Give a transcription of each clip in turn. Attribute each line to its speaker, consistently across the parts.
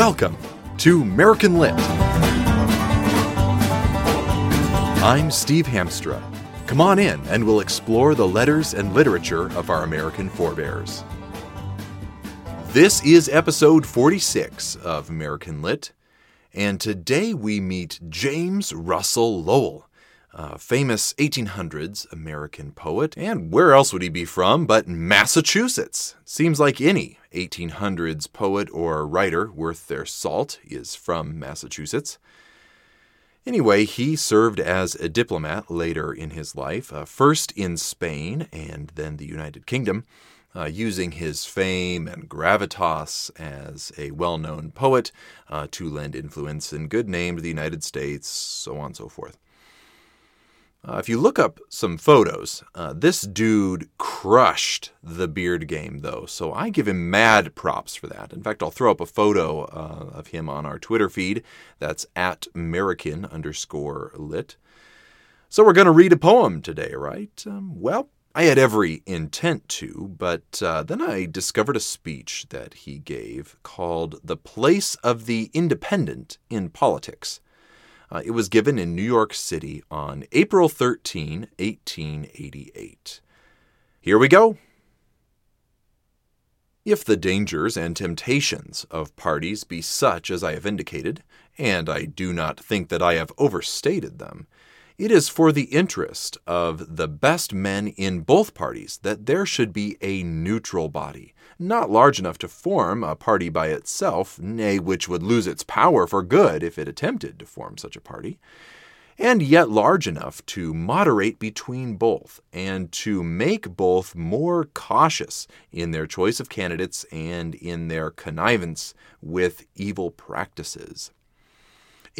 Speaker 1: Welcome to American Lit. I'm Steve Hamstra. Come on in and we'll explore the letters and literature of our American forebears. This is episode 46 of American Lit, and today we meet James Russell Lowell, a famous 1800s American poet. And where else would he be from but Massachusetts? Seems like any 1800s poet or writer worth their salt is from Massachusetts. Anyway, he served as a diplomat later in his life, uh, first in Spain and then the United Kingdom, uh, using his fame and gravitas as a well known poet uh, to lend influence and good name to the United States, so on and so forth. Uh, if you look up some photos, uh, this dude crushed the beard game, though, so I give him mad props for that. In fact, I'll throw up a photo uh, of him on our Twitter feed. That's at American underscore lit. So we're going to read a poem today, right? Um, well, I had every intent to, but uh, then I discovered a speech that he gave called The Place of the Independent in Politics. Uh, it was given in New York City on April 13, 1888. Here we go. If the dangers and temptations of parties be such as I have indicated, and I do not think that I have overstated them, it is for the interest of the best men in both parties that there should be a neutral body, not large enough to form a party by itself, nay, which would lose its power for good if it attempted to form such a party, and yet large enough to moderate between both and to make both more cautious in their choice of candidates and in their connivance with evil practices.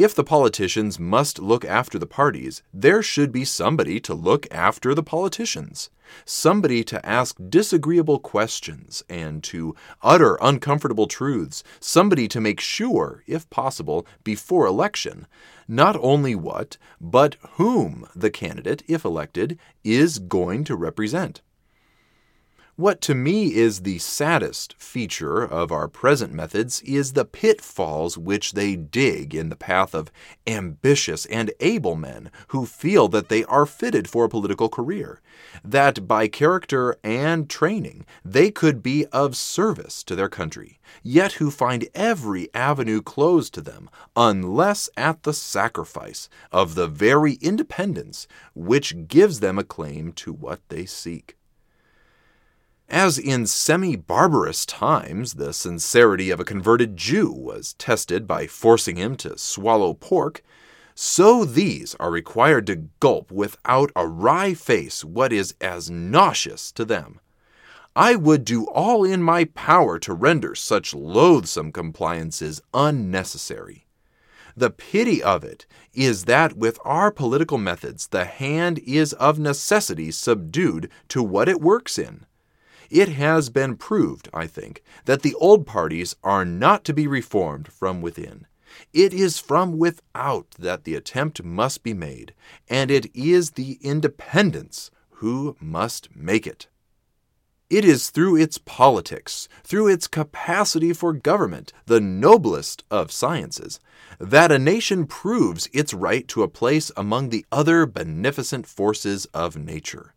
Speaker 1: If the politicians must look after the parties, there should be somebody to look after the politicians. Somebody to ask disagreeable questions and to utter uncomfortable truths. Somebody to make sure, if possible, before election, not only what, but whom the candidate, if elected, is going to represent. What to me is the saddest feature of our present methods is the pitfalls which they dig in the path of ambitious and able men who feel that they are fitted for a political career, that by character and training they could be of service to their country, yet who find every avenue closed to them unless at the sacrifice of the very independence which gives them a claim to what they seek. As in semi barbarous times, the sincerity of a converted Jew was tested by forcing him to swallow pork, so these are required to gulp without a wry face what is as nauseous to them. I would do all in my power to render such loathsome compliances unnecessary. The pity of it is that with our political methods the hand is of necessity subdued to what it works in. It has been proved, I think, that the old parties are not to be reformed from within. It is from without that the attempt must be made, and it is the independents who must make it. It is through its politics, through its capacity for government, the noblest of sciences, that a nation proves its right to a place among the other beneficent forces of nature.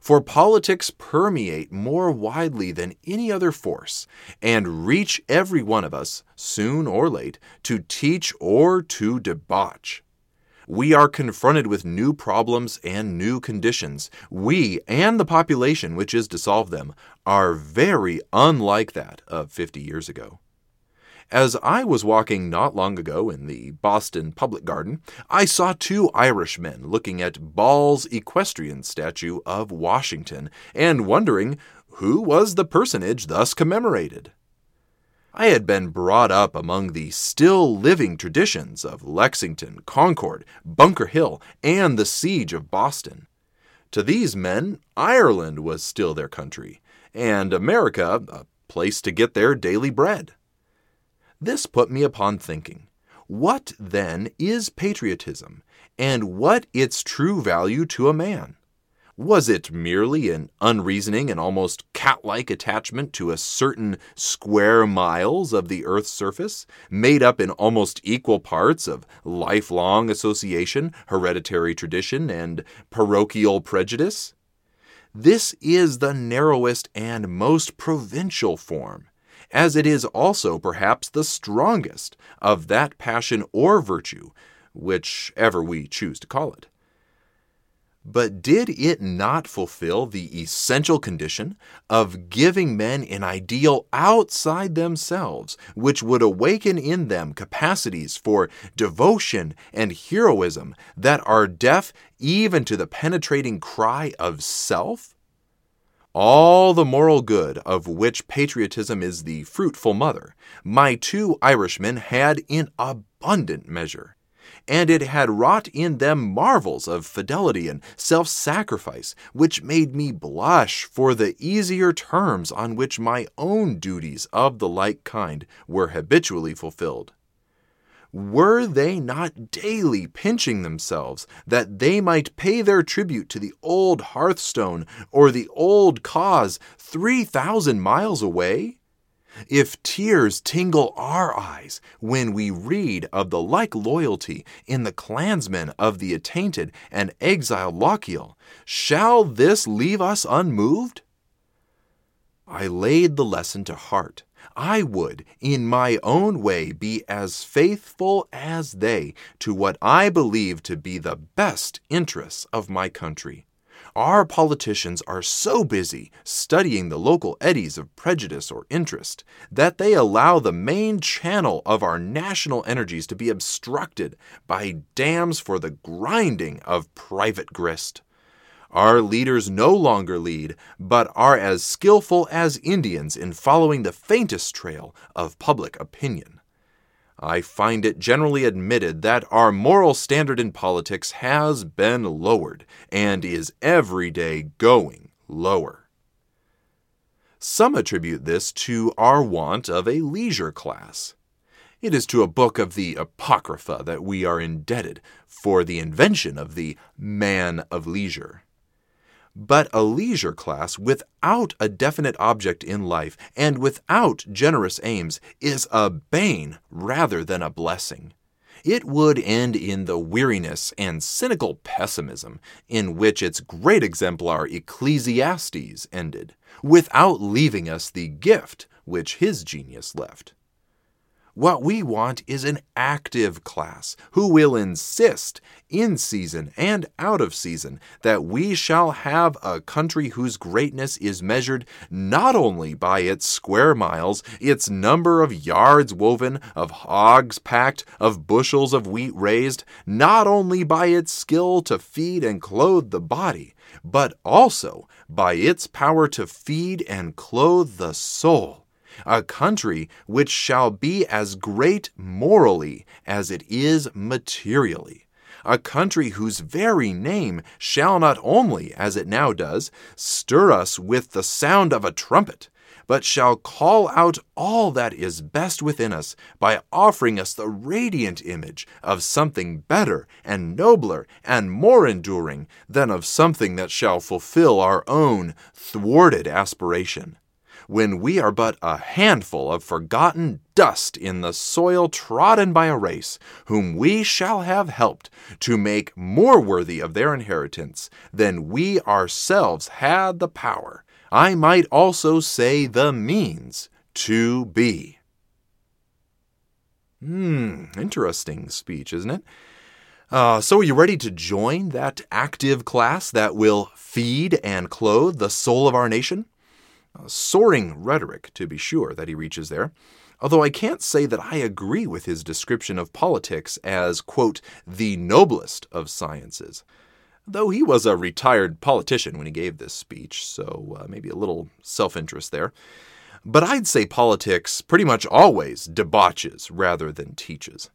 Speaker 1: For politics permeate more widely than any other force and reach every one of us, soon or late, to teach or to debauch. We are confronted with new problems and new conditions. We and the population which is to solve them are very unlike that of 50 years ago. As I was walking not long ago in the Boston Public Garden, I saw two Irishmen looking at Ball's equestrian statue of Washington and wondering who was the personage thus commemorated. I had been brought up among the still living traditions of Lexington, Concord, Bunker Hill, and the siege of Boston. To these men, Ireland was still their country, and America a place to get their daily bread. This put me upon thinking what then is patriotism, and what its true value to a man? Was it merely an unreasoning and almost cat like attachment to a certain square miles of the Earth's surface, made up in almost equal parts of lifelong association, hereditary tradition, and parochial prejudice? This is the narrowest and most provincial form, as it is also perhaps the strongest of that passion or virtue, whichever we choose to call it. But did it not fulfill the essential condition of giving men an ideal outside themselves, which would awaken in them capacities for devotion and heroism that are deaf even to the penetrating cry of self? All the moral good of which patriotism is the fruitful mother, my two Irishmen had in abundant measure and it had wrought in them marvels of fidelity and self sacrifice, which made me blush for the easier terms on which my own duties of the like kind were habitually fulfilled. Were they not daily pinching themselves that they might pay their tribute to the old hearthstone or the old cause three thousand miles away? If tears tingle our eyes when we read of the like loyalty in the clansmen of the attainted and exiled Lochiel, shall this leave us unmoved? I laid the lesson to heart. I would, in my own way, be as faithful as they to what I believe to be the best interests of my country. Our politicians are so busy studying the local eddies of prejudice or interest that they allow the main channel of our national energies to be obstructed by dams for the grinding of private grist. Our leaders no longer lead, but are as skillful as Indians in following the faintest trail of public opinion. I find it generally admitted that our moral standard in politics has been lowered and is every day going lower. Some attribute this to our want of a leisure class. It is to a book of the Apocrypha that we are indebted for the invention of the man of leisure but a leisure class without a definite object in life and without generous aims is a bane rather than a blessing. It would end in the weariness and cynical pessimism in which its great exemplar Ecclesiastes ended, without leaving us the gift which his genius left. What we want is an active class who will insist, in season and out of season, that we shall have a country whose greatness is measured not only by its square miles, its number of yards woven, of hogs packed, of bushels of wheat raised, not only by its skill to feed and clothe the body, but also by its power to feed and clothe the soul a country which shall be as great morally as it is materially, a country whose very name shall not only, as it now does, stir us with the sound of a trumpet, but shall call out all that is best within us by offering us the radiant image of something better and nobler and more enduring than of something that shall fulfill our own thwarted aspiration when we are but a handful of forgotten dust in the soil trodden by a race whom we shall have helped to make more worthy of their inheritance than we ourselves had the power, I might also say the means, to be. Hmm, interesting speech, isn't it? Uh, so, are you ready to join that active class that will feed and clothe the soul of our nation? Soaring rhetoric, to be sure, that he reaches there, although I can't say that I agree with his description of politics as, quote, the noblest of sciences. Though he was a retired politician when he gave this speech, so uh, maybe a little self interest there. But I'd say politics pretty much always debauches rather than teaches.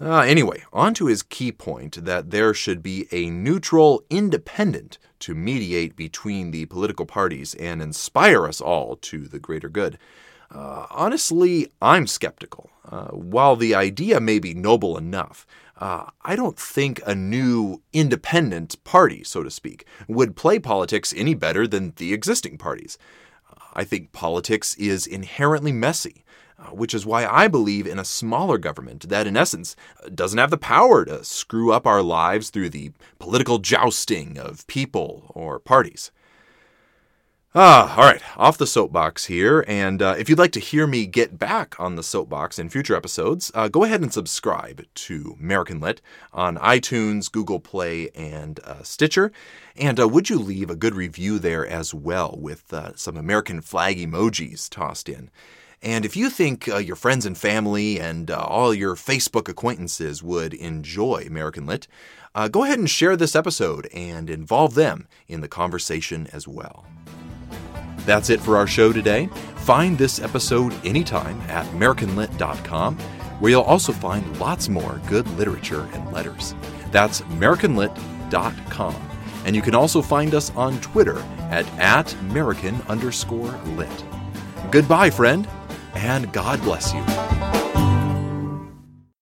Speaker 1: Uh, anyway, on to his key point that there should be a neutral independent to mediate between the political parties and inspire us all to the greater good. Uh, honestly, I'm skeptical. Uh, while the idea may be noble enough, uh, I don't think a new independent party, so to speak, would play politics any better than the existing parties. I think politics is inherently messy, uh, which is why I believe in a smaller government that, in essence, doesn't have the power to screw up our lives through the political jousting of people or parties. Ah, all right, off the soapbox here. And uh, if you'd like to hear me get back on the soapbox in future episodes, uh, go ahead and subscribe to American Lit on iTunes, Google Play, and uh, Stitcher. And uh, would you leave a good review there as well with uh, some American flag emojis tossed in? And if you think uh, your friends and family and all your Facebook acquaintances would enjoy American Lit, go ahead and share this episode and involve them in the conversation as well. That's it for our show today. Find this episode anytime at AmericanLit.com, where you'll also find lots more good literature and letters. That's AmericanLit.com. And you can also find us on Twitter at, at American underscore lit. Goodbye, friend, and God bless you.